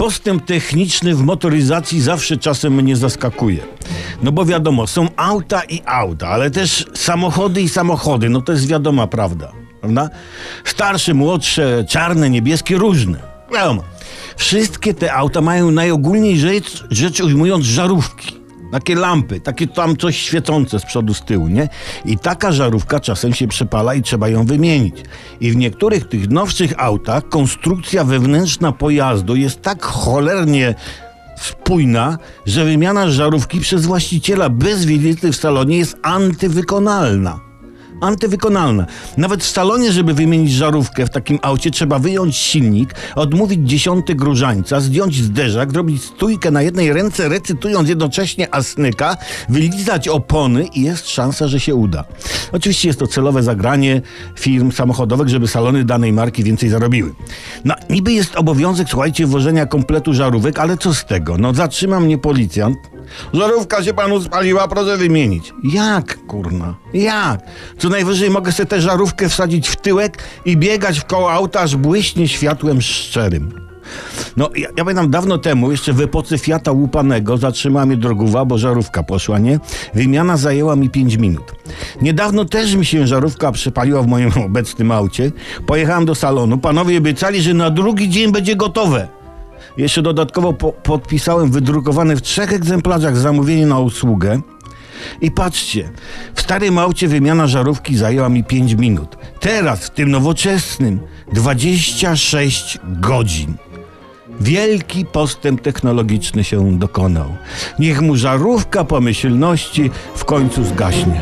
Postęp techniczny w motoryzacji zawsze czasem mnie zaskakuje. No bo wiadomo, są auta i auta, ale też samochody i samochody. No to jest wiadoma prawda. Prawda? Starsze, młodsze, czarne, niebieskie, różne. Wiadomo. Wszystkie te auta mają najogólniej rzecz, rzecz ujmując żarówki. Takie lampy, takie tam coś świecące z przodu, z tyłu, nie? I taka żarówka czasem się przepala i trzeba ją wymienić. I w niektórych tych nowszych autach konstrukcja wewnętrzna pojazdu jest tak cholernie spójna, że wymiana żarówki przez właściciela bez wizyty w salonie jest antywykonalna antywykonalna. Nawet w salonie, żeby wymienić żarówkę w takim aucie, trzeba wyjąć silnik, odmówić dziesiąty grużańca, zdjąć zderzak, zrobić stójkę na jednej ręce, recytując jednocześnie asnyka, wylizać opony i jest szansa, że się uda. Oczywiście jest to celowe zagranie firm samochodowych, żeby salony danej marki więcej zarobiły. No, niby jest obowiązek, słuchajcie, włożenia kompletu żarówek, ale co z tego? No, zatrzyma mnie policjant, Żarówka się panu spaliła, proszę wymienić. Jak, kurna? Jak? Co najwyżej mogę sobie tę żarówkę wsadzić w tyłek i biegać w koło auta, aż błyśnie światłem szczerym. No, ja, ja pamiętam dawno temu, jeszcze w epoce Fiata łupanego, zatrzymała mnie drogowa, bo żarówka poszła, nie? Wymiana zajęła mi 5 minut. Niedawno też mi się żarówka przepaliła w moim obecnym aucie. Pojechałem do salonu, panowie obiecali, że na drugi dzień będzie gotowe. Jeszcze dodatkowo po podpisałem wydrukowane w trzech egzemplarzach zamówienie na usługę. I patrzcie, w starym aucie wymiana żarówki zajęła mi 5 minut. Teraz w tym nowoczesnym 26 godzin. Wielki postęp technologiczny się dokonał. Niech mu żarówka pomyślności w końcu zgaśnie.